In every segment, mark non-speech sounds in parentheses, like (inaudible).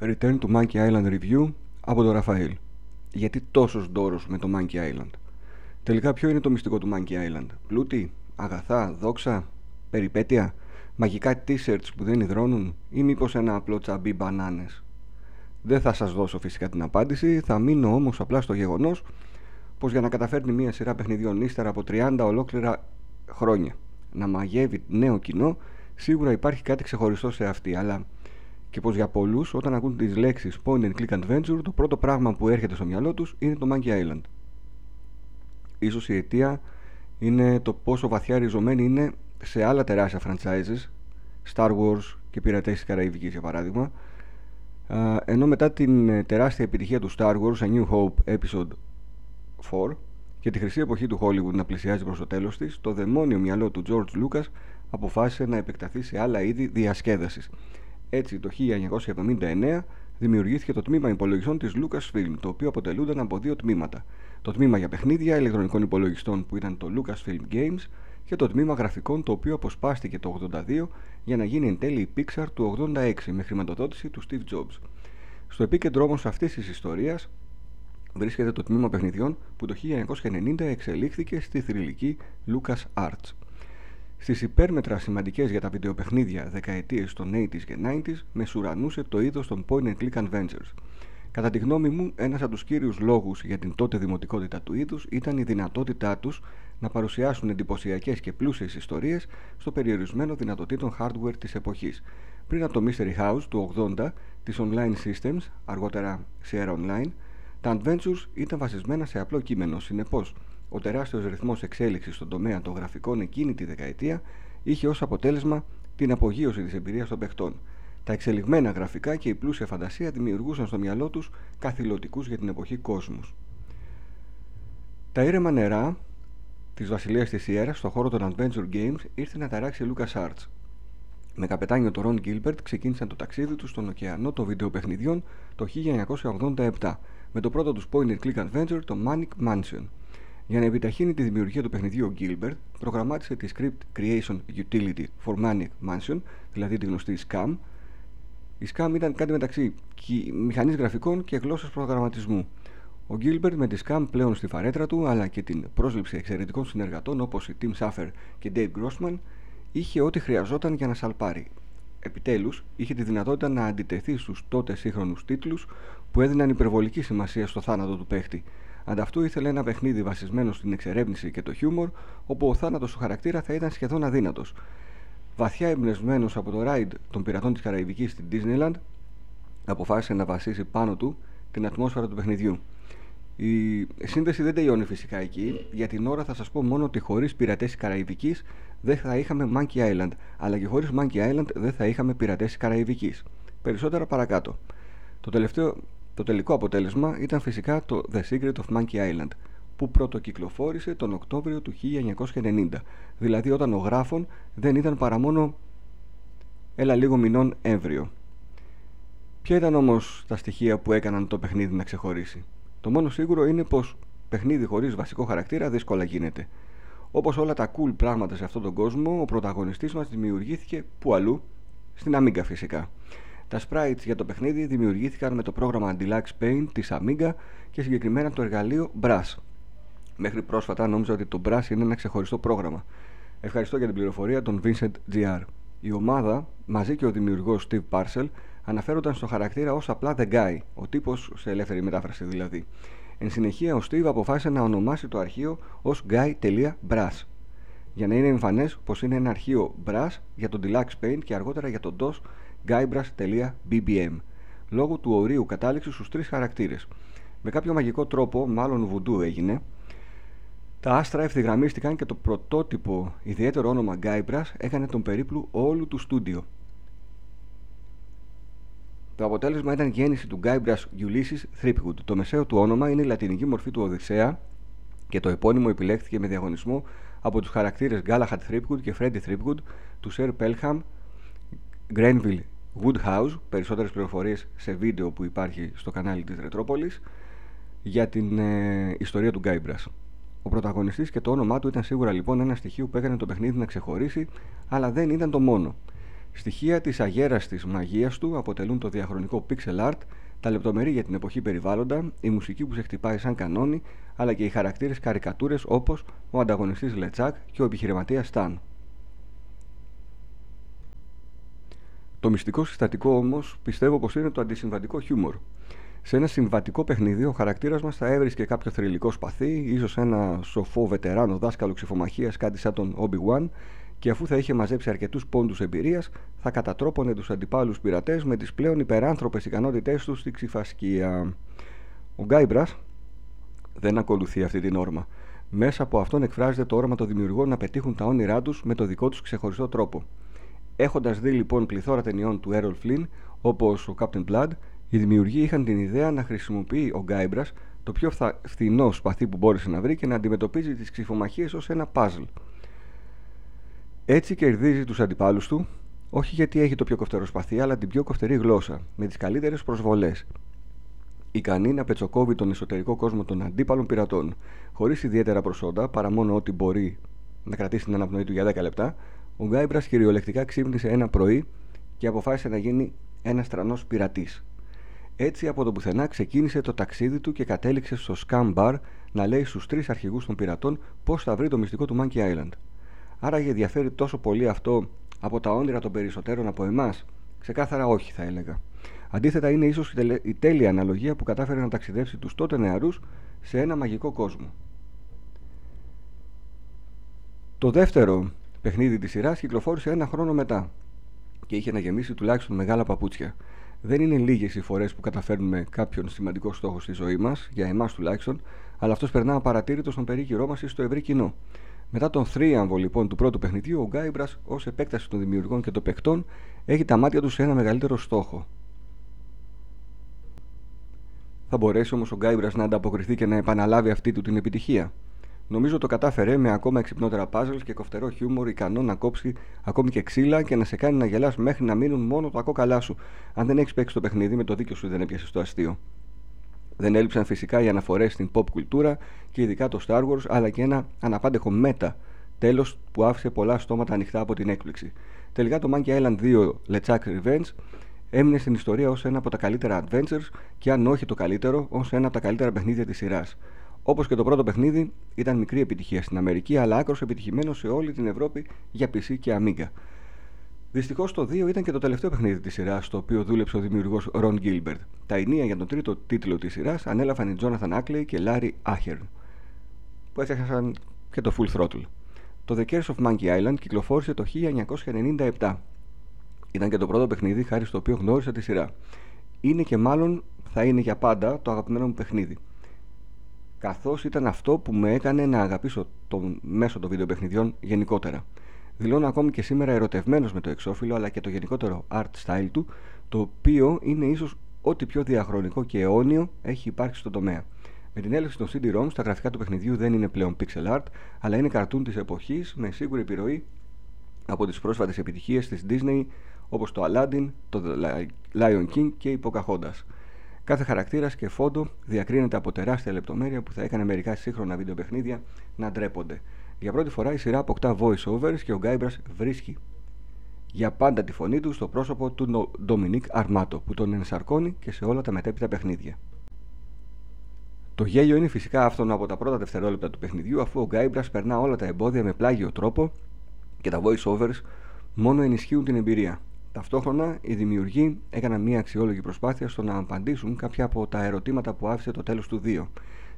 Return to Monkey Island Review από τον Ραφαήλ. Γιατί τόσος ντόρος με το Monkey Island. Τελικά ποιο είναι το μυστικό του Monkey Island; Πλούτη, αγαθά, δόξα, περιπέτεια, μαγικά t-shirts που δεν υδρώνουν ή μήπως ένα απλό τσαμπί μπανάνες; Δεν θα σας δώσω φυσικά την απάντηση, θα μείνω όμως απλά στο γεγονός πως για να καταφέρνει μια σειρά παιχνιδιών ύστερα από 30 ολόκληρα χρόνια να μαγεύει νέο κοινό, σίγουρα υπάρχει κάτι ξεχωριστό σε αυτή, αλλά και πως για πολλούς, όταν ακούν τις λέξεις Point and Click Adventure, το πρώτο πράγμα που έρχεται στο μυαλό τους είναι το Monkey Island. Ίσως η αιτία είναι το πόσο βαθιά ριζωμένη είναι σε άλλα τεράστια franchises, Star Wars και Πειρατές της Καραϊβικής για παράδειγμα, ενώ μετά την ε, τεράστια επιτυχία του Star Wars A New Hope Episode 4 και τη χρυσή εποχή του Hollywood να πλησιάζει προς το τέλος της, το δαιμόνιο μυαλό του George Lucas αποφάσισε να επεκταθεί σε άλλα είδη διασκέδασης έτσι, το 1979 δημιουργήθηκε το τμήμα υπολογιστών της Lucasfilm, το οποίο αποτελούνταν από δύο τμήματα. Το τμήμα για παιχνίδια ηλεκτρονικών υπολογιστών που ήταν το Lucasfilm Games και το τμήμα γραφικών το οποίο αποσπάστηκε το 82 για να γίνει εν τέλει η Pixar του 86 με χρηματοδότηση του Steve Jobs. Στο επίκεντρο όμως αυτής της ιστορίας βρίσκεται το τμήμα παιχνιδιών που το 1990 εξελίχθηκε στη θρηλυκή Lucas Arts. Στις υπέρμετρα σημαντικές για τα βιντεοπαιχνίδια δεκαετίες των 80s και 90s μεσουρανούσε το είδος των point and click adventures. Κατά τη γνώμη μου, ένας από τους κύριους λόγους για την τότε δημοτικότητα του είδους ήταν η δυνατότητά τους να παρουσιάσουν εντυπωσιακές και πλούσιες ιστορίες στο περιορισμένο δυνατοτήτων hardware της εποχής. Πριν από το Mystery House του 80 της Online Systems, αργότερα Sierra Online, τα adventures ήταν βασισμένα σε απλό κείμενο. Συνεπώς, ο τεράστιος ρυθμός εξέλιξης στον τομέα των γραφικών εκείνη τη δεκαετία είχε ως αποτέλεσμα την απογείωση της εμπειρίας των παιχτών. Τα εξελιγμένα γραφικά και η πλούσια φαντασία δημιουργούσαν στο μυαλό τους καθηλωτικούς για την εποχή κόσμους. Τα ήρεμα νερά της βασιλείας της Ιέρας στον χώρο των Adventure Games ήρθε να ταράξει η LucasArts. Με καπετάνιο τον Ron Gilbert ξεκίνησαν το ταξίδι τους στον ωκεανό των βιντεοπαιχνιδιών το 1987 με το πρώτο τους point and click adventure το Manic Mansion. Για να επιταχύνει τη δημιουργία του παιχνιδιού, ο Gilbert προγραμμάτισε τη Script Creation Utility for Manic Mansion, δηλαδή τη γνωστή SCAM. Η SCAM ήταν κάτι μεταξύ μηχανής γραφικών και γλώσσας προγραμματισμού. Ο Gilbert με τη SCAM πλέον στη φαρέτρα του, αλλά και την πρόσληψη εξαιρετικών συνεργατών όπως η Tim Saffer και Dave Grossman, είχε ό,τι χρειαζόταν για να σαλπάρει. Επιτέλους, είχε τη δυνατότητα να αντιτεθεί στους τότε σύγχρονους τίτλους που έδιναν υπερβολική σημασία στο θάνατο του παίχτη, Ανταυτού ήθελε ένα παιχνίδι βασισμένο στην εξερεύνηση και το χιούμορ, όπου ο θάνατος του χαρακτήρα θα ήταν σχεδόν αδύνατος. Βαθιά εμπνευσμένος από το ride των πειρατών της Καραϊβικής στην Disneyland, αποφάσισε να βασίσει πάνω του την ατμόσφαιρα του παιχνιδιού. Η σύνδεση δεν τελειώνει φυσικά εκεί. Για την ώρα θα σας πω μόνο ότι χωρίς πειρατές της Καραϊβικής δεν θα είχαμε Monkey Island, αλλά και χωρίς Monkey Island δεν θα είχαμε πειρατές της Καραϊβικής. Περισσότερα παρακάτω. Το τελευταίο το τελικό αποτέλεσμα ήταν φυσικά το The Secret of Monkey Island, που πρωτοκυκλοφόρησε τον Οκτώβριο του 1990, δηλαδή όταν ο γράφων δεν ήταν παρά μόνο ένα λίγο μηνών έμβριο. Ποια ήταν όμως τα στοιχεία που έκαναν το παιχνίδι να ξεχωρίσει; Το μόνο σίγουρο είναι πως παιχνίδι χωρίς βασικό χαρακτήρα δύσκολα γίνεται. Όπως όλα τα cool πράγματα σε αυτόν τον κόσμο, ο πρωταγωνιστής μας δημιουργήθηκε που αλλού, στην Amiga φυσικά. Τα sprites για το παιχνίδι δημιουργήθηκαν με το πρόγραμμα Deluxe Paint της Amiga και συγκεκριμένα το εργαλείο Brass. Μέχρι πρόσφατα νόμιζα ότι το Brass είναι ένα ξεχωριστό πρόγραμμα. Ευχαριστώ για την πληροφορία τον Vincent GR. Η ομάδα, μαζί και ο δημιουργός Steve Parcel, αναφέρονταν στο χαρακτήρα ως απλά The Guy, ο τύπος σε ελεύθερη μετάφραση δηλαδή. Εν συνεχεία, ο Steve αποφάσισε να ονομάσει το αρχείο ως guy.brass για να είναι εμφανές πως είναι ένα αρχείο Brass για τον Deluxe Paint και αργότερα για τον DOS guybrush.bbm λόγω του ορίου κατάληξης στους τρεις χαρακτήρες. Με κάποιο μαγικό τρόπο, μάλλον βουντού έγινε, τα άστρα ευθυγραμμίστηκαν και το πρωτότυπο ιδιαίτερο όνομα Guybrush έκανε τον περίπλου όλου του στούντιο. Το αποτέλεσμα ήταν η γέννηση του Guybrush Ulysses Threepwood. Το μεσαίο του όνομα είναι η λατινική μορφή του Οδυσσέα και το επώνυμο επιλέχθηκε με διαγωνισμό από τους χαρακτήρες Galahad Threepwood και Freddy Threepwood του Sir Pelham Grenville Woodhouse, περισσότερες πληροφορίες σε βίντεο που υπάρχει στο κανάλι της Ρετρόπολης για την ε, ιστορία του Guybrush. Ο πρωταγωνιστής και το όνομά του ήταν σίγουρα λοιπόν ένα στοιχείο που έκανε το παιχνίδι να ξεχωρίσει, αλλά δεν ήταν το μόνο. Στοιχεία της αγέραστη μαγείας του αποτελούν το διαχρονικό pixel art, τα λεπτομερή για την εποχή περιβάλλοντα, η μουσική που σε χτυπάει σαν κανόνι, αλλά και οι χαρακτήρες καρικατούρες όπως ο ανταγωνιστής Λετσάκ και ο επιχειρηματίας Σταν. Το μυστικό συστατικό όμως πιστεύω πως είναι το αντισυμβατικό χιούμορ. Σε ένα συμβατικό παιχνίδι, ο χαρακτήρας μας θα έβρισκε κάποιο θρηλυκό σπαθί, ίσως ένα σοφό βετεράνο δάσκαλο ψηφομαχία, κάτι σαν τον Obi-Wan, και αφού θα είχε μαζέψει αρκετούς πόντους εμπειρίας, θα κατατρόπωνε τους αντιπάλους πειρατές με τις πλέον υπεράνθρωπες ικανότητές τους στη ξυφασκία. Ο Γκάιμπρας δεν ακολουθεί αυτή την όρμα. Μέσα από αυτόν εκφράζεται το όραμα των δημιουργών να πετύχουν τα όνειρά τους με το δικό τους ξεχωριστό τρόπο. Έχοντας δει λοιπόν πληθώρα ταινιών του Errol Flynn, όπως ο Captain Blood, οι δημιουργοί είχαν την ιδέα να χρησιμοποιεί ο Γκάιμπρας το πιο φθηνό σπαθί που μπόρεσε να βρει και να αντιμετωπίζει τις ξυφομαχίες ως ένα puzzle. Έτσι κερδίζει τους αντιπάλους του, όχι γιατί έχει το πιο κοφτερό σπαθί, αλλά την πιο κοφτερή γλώσσα, με τις καλύτερες προσβολές. Ικανή να πετσοκόβει τον εσωτερικό κόσμο των αντίπαλων πειρατών, χωρίς ιδιαίτερα προσόντα, παρά μόνο ότι μπορεί να κρατήσει την αναπνοή του για 10 λεπτά, ο Γκάιμπρας κυριολεκτικά ξύπνησε ένα πρωί και αποφάσισε να γίνει ένας τρανός πειρατής. Έτσι από το πουθενά ξεκίνησε το ταξίδι του και κατέληξε στο Scam Bar να λέει στους τρεις αρχηγούς των πειρατών πώς θα βρει το μυστικό του Monkey Island. Άραγε διαφέρει τόσο πολύ αυτό από τα όνειρα των περισσότερων από εμάς. Ξεκάθαρα όχι, θα έλεγα. Αντίθετα, είναι ίσως η τέλεια αναλογία που κατάφερε να ταξιδέψει τους τότε νεαρούς σε ένα μαγικό κόσμο. Το δεύτερο παιχνίδι της σειράς κυκλοφόρησε ένα χρόνο μετά και είχε να γεμίσει τουλάχιστον μεγάλα παπούτσια. Δεν είναι λίγες οι φορές που καταφέρνουμε κάποιον σημαντικό στόχο στη ζωή μας, για εμάς τουλάχιστον, αλλά αυτός περνά απαρατήρητος στον περίγυρό μας ή στο ευρύ κοινό. Μετά τον θρίαμβο λοιπόν του πρώτου παιχνιδιού, ο Γκάιμπρας, ως επέκταση των δημιουργών και των παιχτών, έχει τα μάτια του σε ένα μεγαλύτερο στόχο. Θα μπορέσει όμως ο Γκάιμπρας να ανταποκριθεί και να επαναλάβει αυτή του την επιτυχία; Νομίζω το κατάφερε με ακόμα εξυπνότερα puzzles και κοφτερό χιούμορ ικανό να κόψει ακόμη και ξύλα και να σε κάνει να γελάς μέχρι να μείνουν μόνο τα κόκαλά σου. Αν δεν έχεις παίξει το παιχνίδι, με το δίκιο σου δεν έπιασες το αστείο. Δεν έλειψαν φυσικά οι αναφορές στην pop κουλτούρα και ειδικά το Star Wars, αλλά και ένα αναπάντεχο μέτα τέλος που άφησε πολλά στόματα ανοιχτά από την έκπληξη. Τελικά το Monkey Island 2 LeChuck Revenge έμεινε στην ιστορία ως ένα από τα καλύτερα adventures και αν όχι το καλύτερο, ως ένα από τα καλύτερα παιχνίδια της σειράς. Όπως και το πρώτο παιχνίδι, ήταν μικρή επιτυχία στην Αμερική, αλλά άκρος επιτυχημένο σε όλη την Ευρώπη για PC και Amiga. Δυστυχώς το 2 ήταν και το τελευταίο παιχνίδι της σειράς στο οποίο δούλεψε ο δημιουργός Ron Gilbert. Τα ενία για τον τρίτο τίτλο της σειράς ανέλαβαν οι Jonathan Ackley και Larry Ahern, που έφτιαξαν και το Full Throttle. Το The Curse of Monkey Island κυκλοφόρησε το 1997. Ήταν και το πρώτο παιχνίδι χάρη στο οποίο γνώρισα τη σειρά. Είναι και μάλλον θα είναι για πάντα το αγαπημένο μου παιχνίδι. Καθώς ήταν αυτό που με έκανε να αγαπήσω το μέσο των βιντεοπαιχνιδιών γενικότερα. Δηλώνω ακόμη και σήμερα ερωτευμένος με το εξώφυλλο αλλά και το γενικότερο art style του, το οποίο είναι ίσως ό,τι πιο διαχρονικό και αιώνιο έχει υπάρξει στον τομέα. Με την έλευση των CD-ROMs, τα γραφικά του παιχνιδιού δεν είναι πλέον pixel art, αλλά είναι καρτούν της εποχής με σίγουρη επιρροή από τις πρόσφατες επιτυχίες της Disney όπως το Aladdin, το Lion King και η Pocahontas. Κάθε χαρακτήρας και φόντο διακρίνεται από τεράστια λεπτομέρεια που θα έκανε μερικά σύγχρονα βιντεοπαιχνίδια να ντρέπονται. Για πρώτη φορά η σειρά αποκτά voice-overs και ο Γκάιμπρας βρίσκει για πάντα τη φωνή του στο πρόσωπο του Ντομινίκ Αρμάτο που τον ενσαρκώνει και σε όλα τα μετέπειτα παιχνίδια. Το γέλιο είναι φυσικά αυτόν από τα πρώτα δευτερόλεπτα του παιχνιδιού αφού ο Γκάιμπρας περνά όλα τα εμπόδια με πλάγιο τρόπο και τα voice-overs μόνο ενισχύουν την εμπειρία. Ταυτόχρονα, οι δημιουργοί έκαναν μια αξιόλογη προσπάθεια στο να απαντήσουν κάποια από τα ερωτήματα που άφησε το τέλος του 2.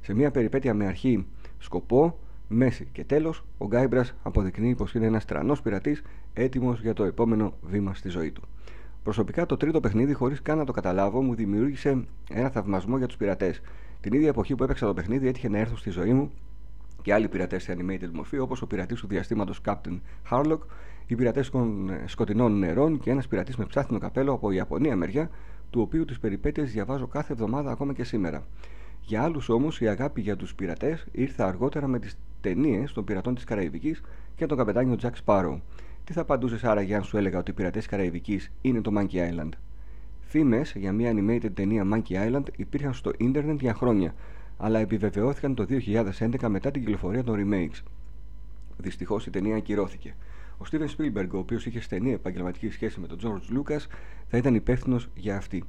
Σε μια περιπέτεια με αρχή σκοπό, μέση και τέλος, ο Γκάιμπρας αποδεικνύει πως είναι ένας τρανός πειρατής έτοιμος για το επόμενο βήμα στη ζωή του. Προσωπικά, το τρίτο παιχνίδι, χωρίς καν να το καταλάβω, μου δημιούργησε ένα θαυμασμό για τους πειρατές. Την ίδια εποχή που έπαιξα το παιχνίδι, έτυχε να έρθω στη ζωή μου και άλλοι πειρατές σε animated μορφή, όπως ο πειρατής του διαστήματος Captain Harlock, οι πειρατές των ε, σκοτεινών νερών και ένας πειρατής με ψάθινο καπέλο από Ιαπωνία μεριά, του οποίου τι περιπέτειες διαβάζω κάθε εβδομάδα ακόμα και σήμερα. Για άλλους όμως η αγάπη για τους πειρατές ήρθε αργότερα με τις ταινίες των πειρατών της Καραϊβικής και τον καπετάνιο Jack Sparrow. Τι θα απαντούσες άραγε αν σου έλεγα ότι οι πειρατές Καραϊβικής είναι το Monkey Island; Φήμες για μια animated ταινία Monkey Island υπήρχαν στο ίντερνετ για χρόνια, αλλά επιβεβαιώθηκαν το 2011 μετά την κυκλοφορία των remakes. Δυστυχώς η ταινία ακυρώθηκε. Ο Steven Spielberg, ο οποίος είχε στενή επαγγελματική σχέση με τον George Lucas, θα ήταν υπεύθυνος για αυτή.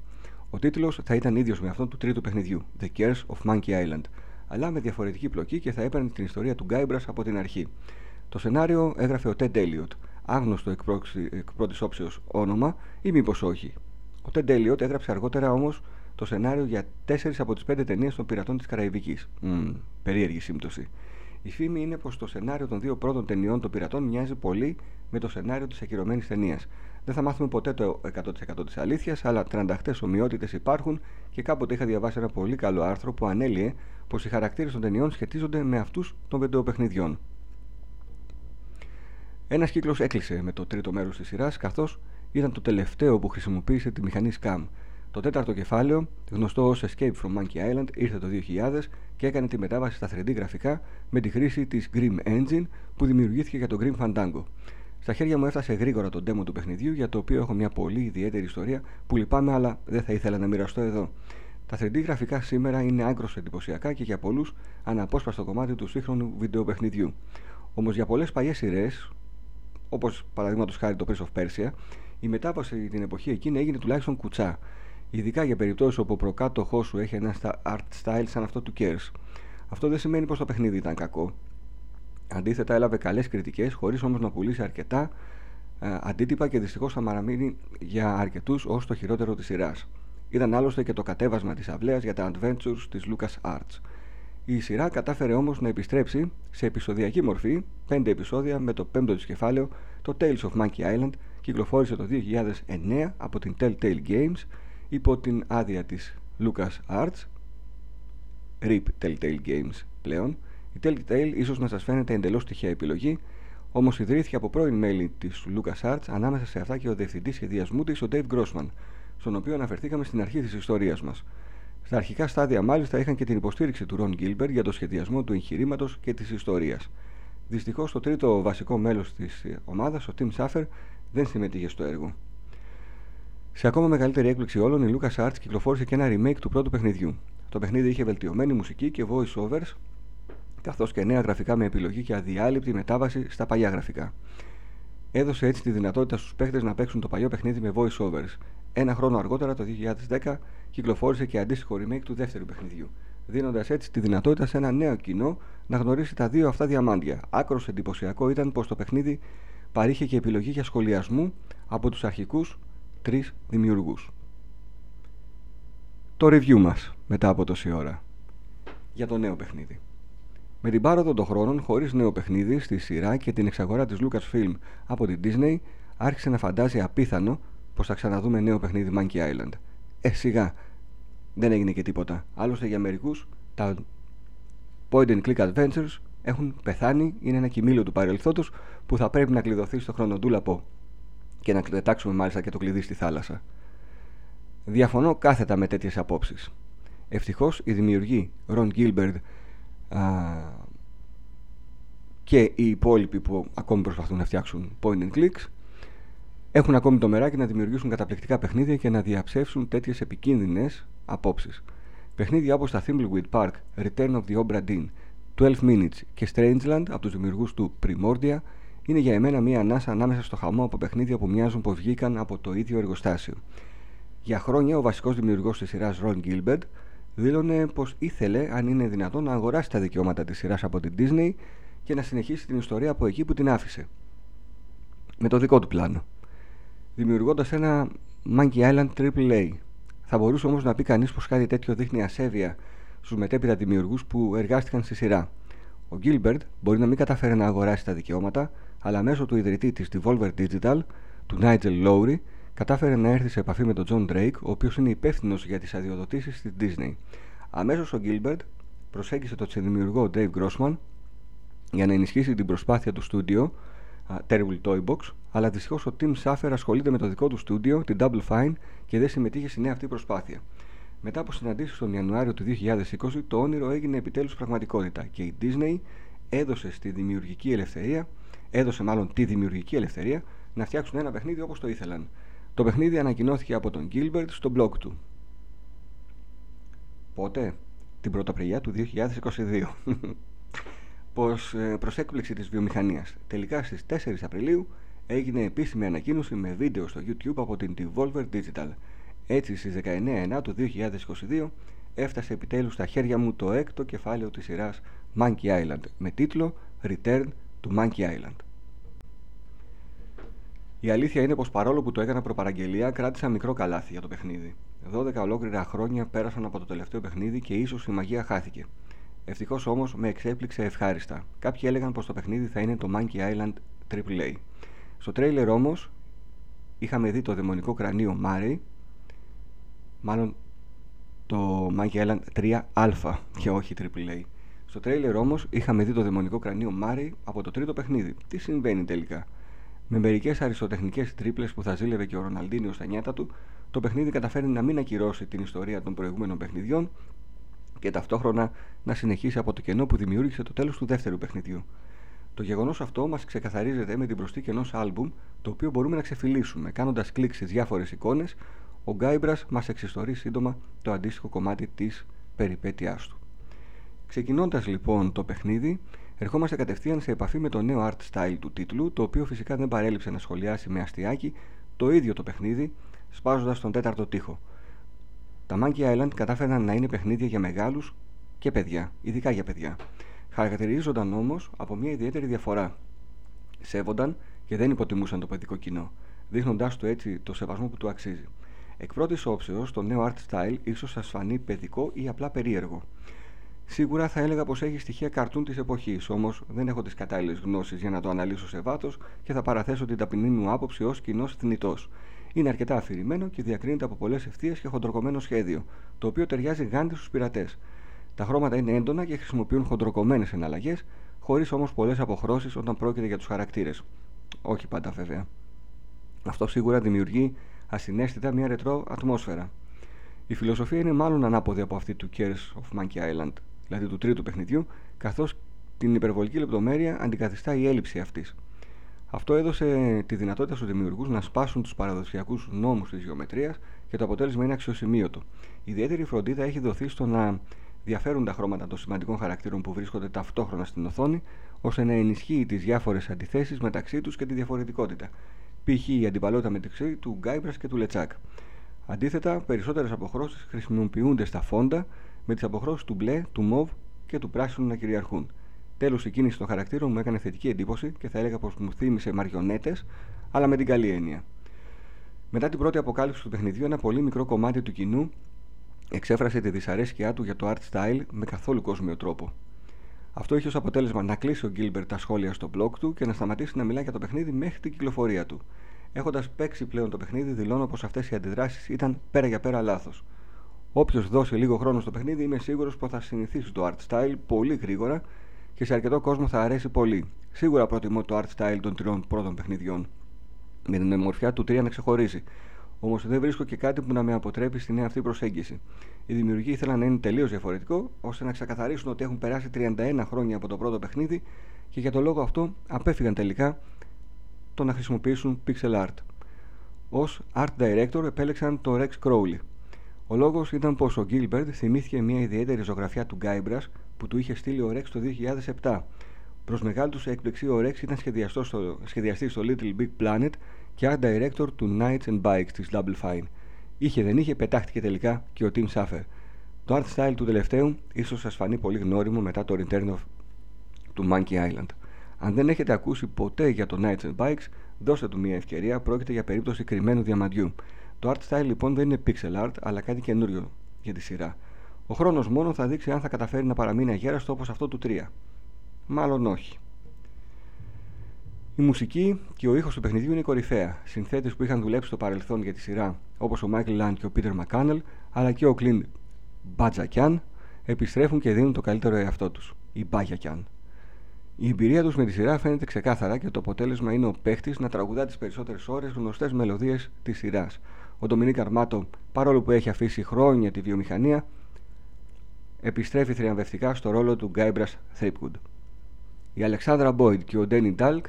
Ο τίτλος θα ήταν ίδιος με αυτόν του τρίτου παιχνιδιού, The Curse of Monkey Island, αλλά με διαφορετική πλοκή και θα έπαιρνε την ιστορία του Guybrush από την αρχή. Το σενάριο έγραφε ο Ted Elliot, άγνωστο εκ, εκ πρώτη όψεως όνομα ή μήπως όχι. Ο Ted Elliot έγραψε αργότερα όμως το σενάριο για τέσσερις από τις πέντε ταινίες των πειρατών της Καραϊβικής. Mm, περίεργη σύμπτωση. Η φήμη είναι πως το σενάριο των δύο πρώτων ταινιών των πειρατών μοιάζει πολύ με το σενάριο της ακυρωμένης ταινίας. Δεν θα μάθουμε ποτέ το 100% της αλήθειας, αλλά τρανταχτές ομοιότητες υπάρχουν και κάποτε είχα διαβάσει ένα πολύ καλό άρθρο που ανέλυε πως οι χαρακτήρες των ταινιών σχετίζονται με αυτούς των βιντεοπαιχνιδιών. Ένας κύκλος έκλεισε με το τρίτο μέρος της σειράς, καθώς ήταν το τελευταίο που χρησιμοποίησε τη μηχανή SCAM. Το τέταρτο κεφάλαιο, γνωστό ως Escape from Monkey Island, ήρθε το 2000 και έκανε τη μετάβαση στα 3D γραφικά με τη χρήση της Grim Engine που δημιουργήθηκε για το Grim Fandango. Στα χέρια μου έφτασε γρήγορα το demo του παιχνιδιού για το οποίο έχω μια πολύ ιδιαίτερη ιστορία που λυπάμαι αλλά δεν θα ήθελα να μοιραστώ εδώ. Τα 3D γραφικά σήμερα είναι άγκρο εντυπωσιακά και για πολλούς αναπόσπαστο κομμάτι του σύγχρονου βιντεοπαιχνιδιού. Όμως για πολλές παλιές σειρές, όπως παραδείγματος χάρη το Prince of Persia, η μετάβαση την εποχή εκείνη έγινε τουλάχιστον κουτσά ειδικά για περιπτώσεις όπου ο προκάτοχός σου έχει ένα art style σαν αυτό του Kers. Αυτό δεν σημαίνει πως το παιχνίδι ήταν κακό. Αντίθετα, έλαβε καλές κριτικές, χωρίς όμως να πουλήσει αρκετά ε, αντίτυπα και δυστυχώς θα παραμείνει για αρκετούς ως το χειρότερο της σειράς. Ήταν άλλωστε και το κατέβασμα της αυλαίας για τα adventures της Lucas Arts. Η σειρά κατάφερε όμως να επιστρέψει σε επεισοδιακή μορφή, 5 επεισόδια με το πέμπτο της κεφάλαιο, το Tales of Monkey Island, κυκλοφόρησε το 2009 από την Telltale Games υπό την άδεια της Lucas Arts. RIP Telltale Games πλέον. Η Telltale ίσως να σας φαίνεται εντελώς τυχαία επιλογή όμως ιδρύθηκε από πρώην μέλη της Lucas Arts ανάμεσα σε αυτά και ο διευθυντής σχεδιασμού της ο Dave Grossman στον οποίο αναφερθήκαμε στην αρχή της ιστορίας μας. Στα αρχικά στάδια μάλιστα είχαν και την υποστήριξη του Ron Gilbert για το σχεδιασμό του εγχειρήματος και της ιστορίας. Δυστυχώς το τρίτο βασικό μέλος της ομάδας, ο Tim Saffer, δεν συμμετείχε στο έργο. Σε ακόμα μεγαλύτερη έκπληξη όλων, η LucasArts κυκλοφόρησε και ένα remake του πρώτου παιχνιδιού. Το παιχνίδι είχε βελτιωμένη μουσική και voice overs, καθώς και νέα γραφικά με επιλογή και αδιάλειπτη μετάβαση στα παλιά γραφικά. Έδωσε έτσι τη δυνατότητα στους παίχτες να παίξουν το παλιό παιχνίδι με voice overs. Ένα χρόνο αργότερα, το 2010, κυκλοφόρησε και αντίστοιχο remake του δεύτερου παιχνιδιού, δίνοντας έτσι τη δυνατότητα σε ένα νέο κοινό να γνωρίσει τα δύο αυτά διαμάντια. Άκρος εντυπωσιακό ήταν πως το παιχνίδι παρήχε και επιλογή για σχολιασμού από τους αρχικούς τρεις δημιουργούς. Το review μας μετά από τόση ώρα για το νέο παιχνίδι. Με την πάροδο των χρόνων, χωρίς νέο παιχνίδι στη σειρά και την εξαγορά της Lucasfilm από την Disney, άρχισε να φαντάζει απίθανο πως θα ξαναδούμε νέο παιχνίδι Monkey Island. Ε, σιγά, δεν έγινε και τίποτα. Άλλωστε για μερικούς, τα point and click adventures έχουν πεθάνει, είναι ένα κοιμήλιο του παρελθόντος που θα πρέπει να κλειδωθεί στο χρονοτούλαπο και να πετάξουμε μάλιστα και το κλειδί στη θάλασσα. Διαφωνώ κάθετα με τέτοιες απόψεις. Ευτυχώς οι δημιουργοί Ron Gilbert α, και οι υπόλοιποι που ακόμη προσπαθούν να φτιάξουν point and clicks έχουν ακόμη το μεράκι να δημιουργήσουν καταπληκτικά παιχνίδια και να διαψεύσουν τέτοιες επικίνδυνες απόψεις. Παιχνίδια όπως τα Thimbleweed Park, Return of the Obra Dinn, 12 Minutes και Strangeland από τους δημιουργούς του Primordia είναι για εμένα μία ανάσα ανάμεσα στο χαμό από παιχνίδια που μοιάζουν πως βγήκαν από το ίδιο εργοστάσιο. Για χρόνια ο βασικός δημιουργός της σειράς Ron Gilbert δήλωνε πως ήθελε, αν είναι δυνατόν, να αγοράσει τα δικαιώματα της σειράς από την Disney και να συνεχίσει την ιστορία από εκεί που την άφησε. Με το δικό του πλάνο. Δημιουργώντας ένα Monkey Island AAA. Θα μπορούσε όμως να πει κανείς πως κάτι τέτοιο δείχνει ασέβεια στους μετέπειτα δημιουργούς που εργάστηκαν στη σειρά. Ο Gilbert μπορεί να μην καταφέρει να αγοράσει τα δικαιώματα, αλλά μέσω του ιδρυτή της Devolver Digital, του Nigel Lowry, κατάφερε να έρθει σε επαφή με τον John Drake, ο οποίος είναι υπεύθυνος για τις αδειοδοτήσεις της Disney. Αμέσως ο Gilbert προσέγγισε τον δημιουργό Dave Grossman για να ενισχύσει την προσπάθεια του στούντιο Terrible Toy Box, αλλά δυστυχώς ο Tim Saffer ασχολείται με το δικό του στούντιο, την Double Fine, και δεν συμμετείχε στη νέα αυτή προσπάθεια. Μετά από συναντήσεις τον Ιανουάριο του 2020, το όνειρο έγινε επιτέλους πραγματικότητα και η Disney έδωσε στη δημιουργική ελευθερία, έδωσε μάλλον τη δημιουργική ελευθερία να φτιάξουν ένα παιχνίδι όπως το ήθελαν. Το παιχνίδι ανακοινώθηκε από τον Gilbert στο blog του. Πότε; Την Πρωταπριλιά του 2022. (laughs) Πως ε, προς έκπληξη της βιομηχανίας. Τελικά στις 4 Απριλίου έγινε επίσημη ανακοίνωση με βίντεο στο YouTube από την Devolver Digital. Έτσι στις 19 Ενά του 2022 έφτασε επιτέλους στα χέρια μου το έκτο κεφάλαιο της σειράς Monkey Island με τίτλο Return to Monkey Island. Η αλήθεια είναι πως παρόλο που το έκανα προπαραγγελία, κράτησα μικρό καλάθι για το παιχνίδι. 12 ολόκληρα χρόνια πέρασαν από το τελευταίο παιχνίδι και ίσως η μαγεία χάθηκε. Ευτυχώς όμως με εξέπληξε ευχάριστα. Κάποιοι έλεγαν πως το παιχνίδι θα είναι το Monkey Island AAA. Στο τρέιλερ όμως είχαμε δει το δαιμονικό κρανίο Mari, μάλλον το Monkey Island 3α και όχι AAA. Στο τρέιλερ όμως είχαμε δει το δαιμονικό κρανίο Mari από το τρίτο παιχνίδι. Τι συμβαίνει τελικά; Με μερικές αριστοτεχνικές τρίπλες που θα ζήλευε και ο Ροναλντίνιο στα νιάτα του, το παιχνίδι καταφέρει να μην ακυρώσει την ιστορία των προηγούμενων παιχνιδιών και ταυτόχρονα να συνεχίσει από το κενό που δημιούργησε το τέλος του δεύτερου παιχνιδιού. Το γεγονός αυτό μας ξεκαθαρίζεται με την προστίκη ενός άλμπουμ το οποίο μπορούμε να ξεφυλίσουμε. Κάνοντας κλικ στις διάφορες εικόνες, ο Γκάιμπρας μας εξιστορεί σύντομα το αντίστοιχο κομμάτι της περιπέτειάς του. Ξεκινώντας λοιπόν το παιχνίδι, ερχόμαστε κατευθείαν σε επαφή με το νέο art style του τίτλου, το οποίο φυσικά δεν παρέλειψε να σχολιάσει με αστιάκι το ίδιο το παιχνίδι, σπάζοντας τον τέταρτο τοίχο. Τα Monkey Island κατάφεραν να είναι παιχνίδια για μεγάλους και παιδιά, ειδικά για παιδιά. Χαρακτηρίζονταν όμως από μια ιδιαίτερη διαφορά. Σέβονταν και δεν υποτιμούσαν το παιδικό κοινό, δείχνοντάς του έτσι το σεβασμό που του αξίζει. Εκ πρώτης όψεως, το νέο art style ίσως σας φανεί παιδικό ή απλά περίεργο. Σίγουρα θα έλεγα πως έχει στοιχεία καρτούν της εποχής, όμως δεν έχω τις κατάλληλες γνώσεις για να το αναλύσω σε βάθος και θα παραθέσω την ταπεινή μου άποψη ως κοινό θνητός. Είναι αρκετά αφηρημένο και διακρίνεται από πολλές ευθείες και χοντροκομμένο σχέδιο, το οποίο ταιριάζει γάντι στους πειρατές. Τα χρώματα είναι έντονα και χρησιμοποιούν χοντροκομμένες εναλλαγές, χωρίς όμως πολλές αποχρώσεις όταν πρόκειται για τους χαρακτήρες. Όχι πάντα βέβαια. Αυτό σίγουρα δημιουργεί ασυναίσθητα μια ρετρό ατμόσφαιρα. Η φιλοσοφία είναι μάλλον ανάποδη από αυτή του Cares of Monkey Island, δηλαδή του τρίτου παιχνιδιού, καθώς την υπερβολική λεπτομέρεια αντικαθιστά η έλλειψη αυτής. Αυτό έδωσε τη δυνατότητα στους δημιουργούς να σπάσουν τους παραδοσιακούς νόμους της γεωμετρίας και το αποτέλεσμα είναι αξιοσημείωτο. Ιδιαίτερη φροντίδα έχει δοθεί στο να διαφέρουν τα χρώματα των σημαντικών χαρακτήρων που βρίσκονται ταυτόχρονα στην οθόνη, ώστε να ενισχύει τις διάφορες αντιθέσεις μεταξύ τους και τη διαφορετικότητα. Π.χ. η αντιπαλότητα μεταξύ του Γκάιμπρας και του Λετσάκ. Αντίθετα, περισσότερες αποχρώσεις χρησιμοποιούνται στα φόντα, με τις αποχρώσεις του μπλε, του μοβ και του πράσινου να κυριαρχούν. Τέλος, η κίνηση των χαρακτήρων μου έκανε θετική εντύπωση και θα έλεγα πως μου θύμισε μαριονέτες, αλλά με την καλή έννοια. Μετά την πρώτη αποκάλυψη του παιχνιδιού, ένα πολύ μικρό κομμάτι του κοινού εξέφρασε τη δυσαρέσκειά του για το art style με καθόλου κόσμιο τρόπο. Αυτό είχε ως αποτέλεσμα να κλείσει ο Γκίλμπερ τα σχόλια στο blog του και να σταματήσει να μιλάει για το παιχνίδι μέχρι την κυκλοφορία του. Έχοντας παίξει πλέον το παιχνίδι, δηλώνω πως αυτές οι αντιδράσεις ήταν πέρα για πέρα λάθος. Όποιος δώσει λίγο χρόνο στο παιχνίδι, είμαι σίγουρος πω θα συνηθίσει το art style πολύ γρήγορα και σε αρκετό κόσμο θα αρέσει πολύ. Σίγουρα προτιμώ το art style των τριών πρώτων παιχνιδιών. Με την ομορφιά του 3 να ξεχωρίσει. Όμως δεν βρίσκω και κάτι που να με αποτρέπει στη νέα αυτή προσέγγιση. Οι δημιουργοί ήθελαν να είναι τελείως διαφορετικό, ώστε να ξεκαθαρίσουν ότι έχουν περάσει 31 χρόνια από το πρώτο παιχνίδι και για τον λόγο αυτό απέφυγαν τελικά το να χρησιμοποιήσουν pixel art. Ω art director επέλεξαν τον Rex Crowley. Ο λόγος ήταν πως ο Gilbert θυμήθηκε μια ιδιαίτερη ζωγραφιά του Guybrush που του είχε στείλει ο Rex το 2007. Προς μεγάλη τους έκπληξη, ο Rex ήταν στο, σχεδιαστής στο Little Big Planet και art director του Nights and Bikes της Double Fine. Είχε δεν είχε, πετάχτηκε τελικά και ο Tim Schafer. Το art style του τελευταίου ίσως σας φανεί πολύ γνώριμο μετά το return of του Monkey Island. Αν δεν έχετε ακούσει ποτέ για το Nights and Bikes, δώστε του μια ευκαιρία, πρόκειται για περίπτωση κρυμμένου διαμαντιού. Το art style λοιπόν δεν είναι pixel art, αλλά κάτι καινούριο για τη σειρά. Ο χρόνος μόνο θα δείξει αν θα καταφέρει να παραμείνει αγέραστο όπως αυτό του 3. Μάλλον όχι. Η μουσική και ο ήχος του παιχνιδιού είναι κορυφαία. Συνθέτες που είχαν δουλέψει στο παρελθόν για τη σειρά, όπως ο Μάικλ Λαντ και ο Πίτερ Μακάνελ, αλλά και ο Κλίν Μπατζακιάν, επιστρέφουν και δίνουν το καλύτερο εαυτό τους. Η Μπάγιακιάν. Η εμπειρία τους με τη σειρά φαίνεται ξεκάθαρα και το αποτέλεσμα είναι ο παίχτης να τραγουδά τις περισσότερες ώρες γνωστές μελωδίες της σειράς. Ο Dominic Armato, παρόλο που έχει αφήσει χρόνια τη βιομηχανία, επιστρέφει θριαμβευτικά στο ρόλο του Guybrush Threepwood. Η Alexandra Boyd και ο Denny Delk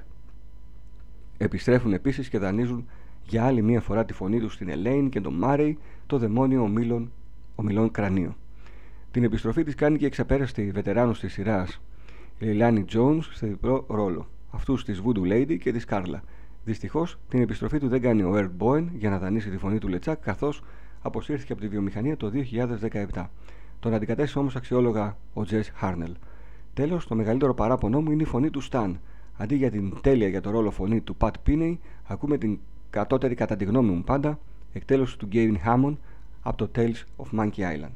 επιστρέφουν επίσης και δανείζουν για άλλη μία φορά τη φωνή τους στην Ελέιν και τον Μάρεϊ, το δαιμόνιο ομίλων, ομιλούν κρανίο. Την επιστροφή της κάνει και η αξεπέραστη βετεράνος της σειράς η Leilani Jones σε διπλό ρόλο, αυτούς της Voodoo Lady και της Κάρλα. Δυστυχώς, την επιστροφή του δεν κάνει ο Ερτ Bowen για να δανείσει τη φωνή του Λετσάκ, καθώς αποσύρθηκε από τη βιομηχανία το 2017. Τον αντικατέστησε όμως αξιόλογα ο Τζες Χάρνελ. Τέλος, το μεγαλύτερο παράπονό μου είναι η φωνή του Σταν. Αντί για την τέλεια για το ρόλο φωνή του Πατ Πίνεϊ, ακούμε την κατώτερη κατά τη γνώμη μου πάντα εκτέλεση του Gavin Hammond από το Tales of Monkey Island.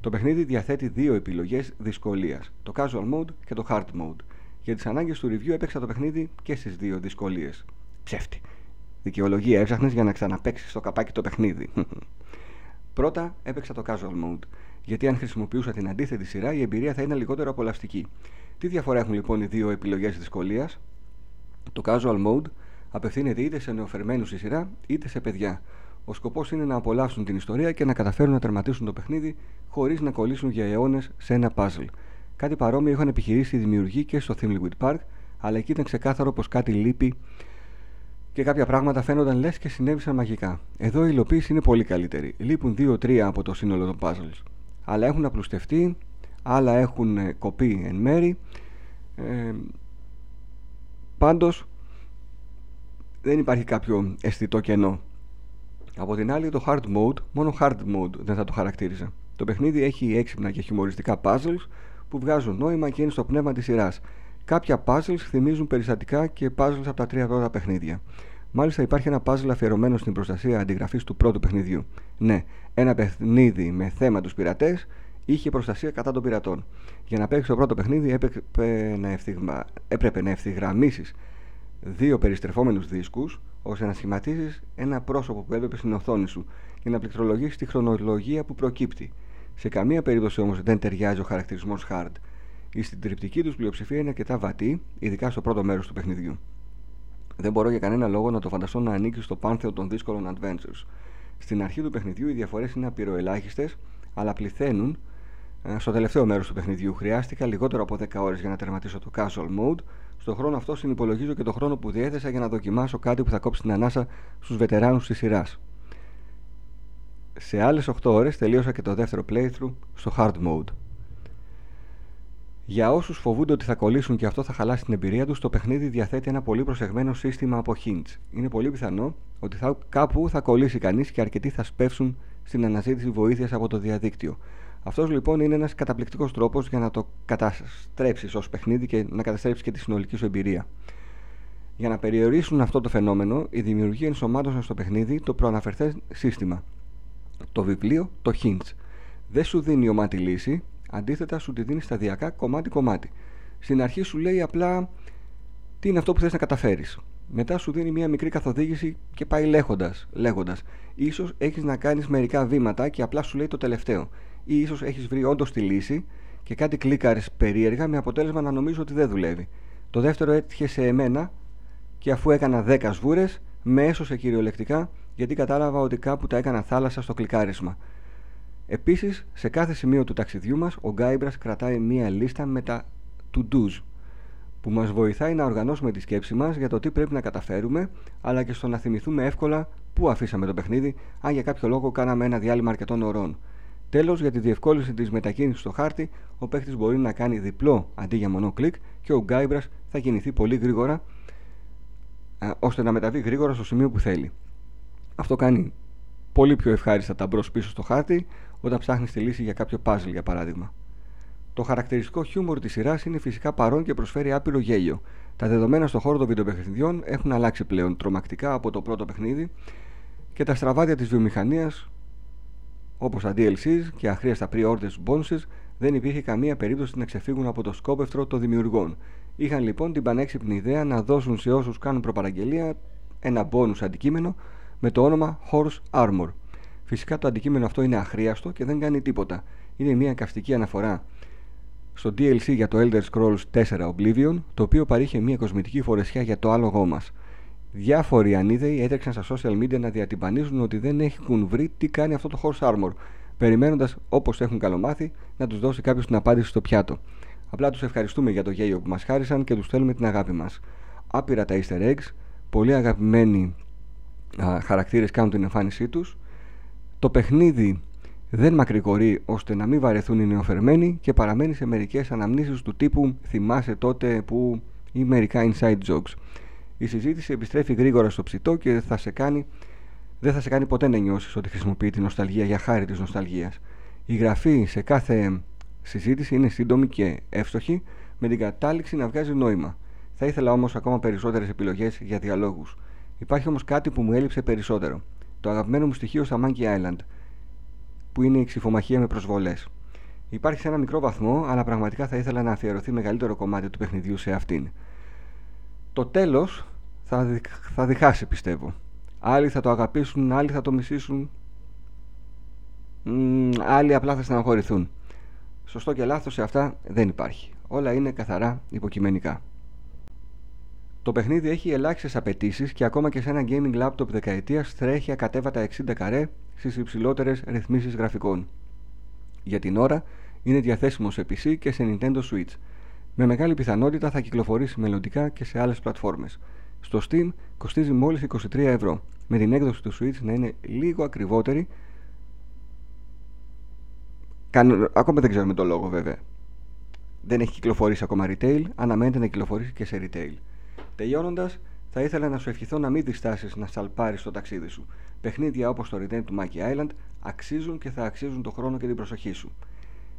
Το παιχνίδι διαθέτει δύο επιλογές δυσκολίας, το Casual Mode και το Hard Mode. Για τις ανάγκες του review έπαιξα το παιχνίδι και στις δύο δυσκολίες. Ψεύτη. Δικαιολογία έψαχνες για να ξαναπέξει το καπάκι το παιχνίδι. (laughs) Πρώτα έπαιξα το Casual Mode, γιατί αν χρησιμοποιούσα την αντίθετη σειρά η εμπειρία θα είναι λιγότερο απολαυστική. Τι διαφορά έχουν λοιπόν οι δύο επιλογές δυσκολίας; Το Casual Mode απευθύνεται είτε σε νεοφερμένους στη σειρά είτε σε παιδιά. Ο σκοπός είναι να απολαύσουν την ιστορία και να καταφέρουν να τερματίσουν το παιχνίδι χωρίς να κολλήσουν για αιώνες σε ένα puzzle. Κάτι παρόμοιο είχαν επιχειρήσει οι δημιουργοί και στο Thimbleweed Park, αλλά εκεί ήταν ξεκάθαρο πως κάτι λείπει και κάποια πράγματα φαίνονταν λες και συνέβησαν μαγικά. Εδώ η υλοποίηση είναι πολύ καλύτερη. Λείπουν 2-3 από το σύνολο των puzzles. Αλλά έχουν απλουστευτεί, άλλα έχουν ε, κοπεί εν μέρη. Ε, πάντως δεν υπάρχει κάποιο αισθητό κενό. Από την άλλη, το hard mode, μόνο hard mode δεν θα το χαρακτήριζα. Το παιχνίδι έχει έξυπνα και χιουμοριστικά puzzles που βγάζουν νόημα και είναι στο πνεύμα της σειράς. Κάποια puzzles θυμίζουν περιστατικά και puzzles από τα τρία πρώτα παιχνίδια. Μάλιστα, υπάρχει ένα puzzle αφιερωμένο στην προστασία αντιγραφής του πρώτου παιχνιδιού. Ναι, ένα παιχνίδι με θέμα τους πειρατές είχε προστασία κατά των πειρατών. Για να παίξει το πρώτο παιχνίδι έπρεπε να, ευθυγμα... έπρεπε να ευθυγραμμίσεις δύο περιστρεφόμενους δίσκους ώστε να σχηματίσει ένα πρόσωπο που έβλεπε στην οθόνη σου και να πληκτρολογήσει τη χρονολογία που προκύπτει. Σε καμία περίπτωση όμως δεν ταιριάζει ο χαρακτηρισμός hard. Η συντριπτική τους πλειοψηφία είναι αρκετά βατή, ειδικά στο πρώτο μέρος του παιχνιδιού. Δεν μπορώ για κανένα λόγο να το φανταστώ να ανήκει στο πάνθεο των δύσκολων adventures. Στην αρχή του παιχνιδιού οι διαφορές είναι απειροελάχιστες, αλλά πληθαίνουν ε, στο τελευταίο μέρος του παιχνιδιού. Χρειάστηκα λιγότερο από 10 ώρες για να τερματίσω το casual mode στον χρόνο αυτό συνυπολογίζω και το χρόνο που διέθεσα για να δοκιμάσω κάτι που θα κόψει την ανάσα στους βετεράνους της σειράς. Σε άλλες 8 ώρες τελείωσα και το δεύτερο playthrough στο hard mode. Για όσους φοβούνται ότι θα κολλήσουν και αυτό θα χαλάσει την εμπειρία τους, το παιχνίδι διαθέτει ένα πολύ προσεγμένο σύστημα από hints. Είναι πολύ πιθανό ότι θα, κάπου θα κολλήσει κανείς και αρκετοί θα σπεύσουν στην αναζήτηση βοήθειας από το διαδίκτυο. Αυτός λοιπόν είναι ένας καταπληκτικός τρόπος για να το καταστρέψεις ως παιχνίδι και να καταστρέψεις και τη συνολική σου εμπειρία. Για να περιορίσουν αυτό το φαινόμενο, οι δημιουργοί ενσωμάτωσαν στο παιχνίδι το προαναφερθές σύστημα. Το βιβλίο, το hints. Δεν σου δίνει ομάτι λύση, αντίθετα σου τη δίνει σταδιακά κομμάτι-κομμάτι. Στην αρχή σου λέει απλά τι είναι αυτό που θες να καταφέρεις. Μετά σου δίνει μια μικρή καθοδήγηση και πάει λέγοντας, λέγοντας. Ίσως έχεις να κάνεις μερικά βήματα και απλά σου λέει το τελευταίο ή ίσως έχεις βρει όντως τη λύση και κάτι κλίκαρες περίεργα με αποτέλεσμα να νομίζω ότι δεν δουλεύει. Το δεύτερο έτυχε σε εμένα και αφού έκανα 10 σβούρες με έσωσε κυριολεκτικά γιατί κατάλαβα ότι κάπου τα έκανα θάλασσα στο κλικάρισμα. Επίσης, σε κάθε σημείο του ταξιδιού μας, ο Γκάιμπρας κρατάει μία λίστα με τα to-dos που μας βοηθάει να οργανώσουμε τη σκέψη μας για το τι πρέπει να καταφέρουμε αλλά και στο να θυμηθούμε εύκολα πού αφήσαμε το παιχνίδι αν για κάποιο λόγο κάναμε ένα διάλειμμα αρκετών ωρών. Τέλος, για τη διευκόλυνση της μετακίνησης στο χάρτη, ο παίχτης μπορεί να κάνει διπλό αντί για μονό κλικ και ο Guybrush θα κινηθεί πολύ γρήγορα ώστε να μεταβεί γρήγορα στο σημείο που θέλει. Αυτό κάνει πολύ πιο ευχάριστα τα μπρος πίσω στο χάρτη όταν ψάχνεις τη λύση για κάποιο puzzle για παράδειγμα. Το χαρακτηριστικό χιούμορ της σειράς είναι φυσικά παρόν και προσφέρει άπειρο γέλιο. Τα δεδομένα στον χώρο των βιντεοπαιχνιδιών έχουν αλλάξει πλέον τρομακτικά από το πρώτο παιχνίδι και τα στραβάδια της βιομηχανίας Όπως τα DLCs και αχρίαστα pre-orders bonuses, δεν υπήρχε καμία περίπτωση να ξεφύγουν από το σκόπευτρο των δημιουργών. Είχαν λοιπόν την πανέξυπνη ιδέα να δώσουν σε όσους κάνουν προπαραγγελία ένα bonus αντικείμενο με το όνομα Horse Armor. Φυσικά το αντικείμενο αυτό είναι αχρίαστο και δεν κάνει τίποτα. Είναι μια καυστική αναφορά στο DLC για το Elder Scrolls 4 Oblivion, το οποίο παρήχε μια κοσμητική φορεσιά για το άλογό μας. Διάφοροι ανίδεοι έτρεξαν στα social media να διατυμπανίζουν ότι δεν έχουν βρει τι κάνει αυτό το horse armor, περιμένοντας όπως έχουν καλομάθει να τους δώσει κάποιος την απάντηση στο πιάτο. Απλά τους ευχαριστούμε για το γέλιο που μας χάρισαν και τους θέλουμε την αγάπη μας. Άπειρα τα easter eggs, πολύ αγαπημένοι χαρακτήρες κάνουν την εμφάνισή τους. Το παιχνίδι δεν μακρηγορεί ώστε να μην βαρεθούν οι νεοφερμένοι και παραμένει σε μερικές αναμνήσεις του τύπου θυμάσαι τότε που ή μερικά inside jokes. Η συζήτηση επιστρέφει γρήγορα στο ψητό και θα σε κάνει, δεν θα σε κάνει ποτέ να νιώσεις ότι χρησιμοποιεί την νοσταλγία για χάρη της νοσταλγίας. Η γραφή σε κάθε συζήτηση είναι σύντομη και εύστοχη, με την κατάληξη να βγάζει νόημα. Θα ήθελα όμως ακόμα περισσότερες επιλογές για διαλόγους. Υπάρχει όμως κάτι που μου έλειψε περισσότερο. Το αγαπημένο μου στοιχείο στα Monkey Island, που είναι η ξυφομαχία με προσβολές. Υπάρχει σε ένα μικρό βαθμό, αλλά πραγματικά θα ήθελα να αφιερωθεί μεγαλύτερο κομμάτι του παιχνιδιού σε αυτήν. Το τέλος θα, δι... θα διχάσει πιστεύω. Άλλοι θα το αγαπήσουν, άλλοι θα το μισήσουν, Μ, άλλοι απλά θα στεναχωρηθούν. Σωστό και λάθος σε αυτά δεν υπάρχει. Όλα είναι καθαρά υποκειμενικά. Το παιχνίδι έχει ελάχιστες απαιτήσεις και ακόμα και σε ένα gaming laptop δεκαετίας τρέχει ακατέβατα 60 καρέ στις υψηλότερες ρυθμίσεις γραφικών. Για την ώρα είναι διαθέσιμο σε PC και σε Nintendo Switch. Με μεγάλη πιθανότητα θα κυκλοφορήσει μελλοντικά και σε άλλες πλατφόρμες. Στο Steam κοστίζει μόλις 23 ευρώ, με την έκδοση του Switch να είναι λίγο ακριβότερη. Ακόμα δεν ξέρουμε το λόγο βέβαια. Δεν έχει κυκλοφορήσει ακόμα retail, αναμένεται να κυκλοφορήσει και σε retail. Τελειώνοντας, θα ήθελα να σου ευχηθώ να μην διστάσεις να σαλπάρεις το ταξίδι σου. Παιχνίδια όπως το Return του Monkey Island αξίζουν και θα αξίζουν το χρόνο και την προσοχή σου.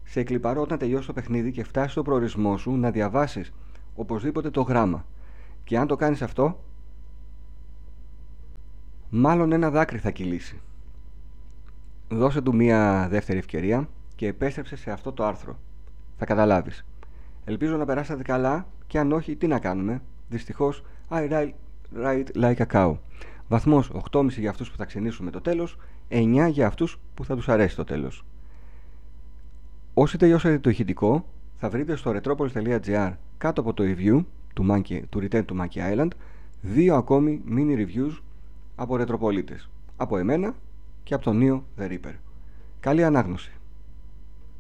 Σε εκλυπαρώ όταν τελειώσει το παιχνίδι και φτάσει στο προορισμό σου να διαβάσεις οπωσδήποτε το γράμμα. Και αν το κάνεις αυτό, μάλλον ένα δάκρυ θα κυλήσει. Δώσε του μία δεύτερη ευκαιρία και επέστρεψε σε αυτό το άρθρο. Θα καταλάβεις. Ελπίζω να περάσατε καλά και αν όχι, τι να κάνουμε. Δυστυχώς, I write, write like a cow. Βαθμός 8,5 για αυτούς που θα ξενήσουν με το τέλος, 9 για αυτούς που θα τους αρέσει το τέλος. Όσοι τελειώσατε το ηχητικό, θα βρείτε στο retropolis.gr κάτω από το review του, Monkey, του Return του Monkey Island δύο ακόμη mini reviews από ρετροπολίτες. Από εμένα και από τον Νίο The Reaper. Καλή ανάγνωση.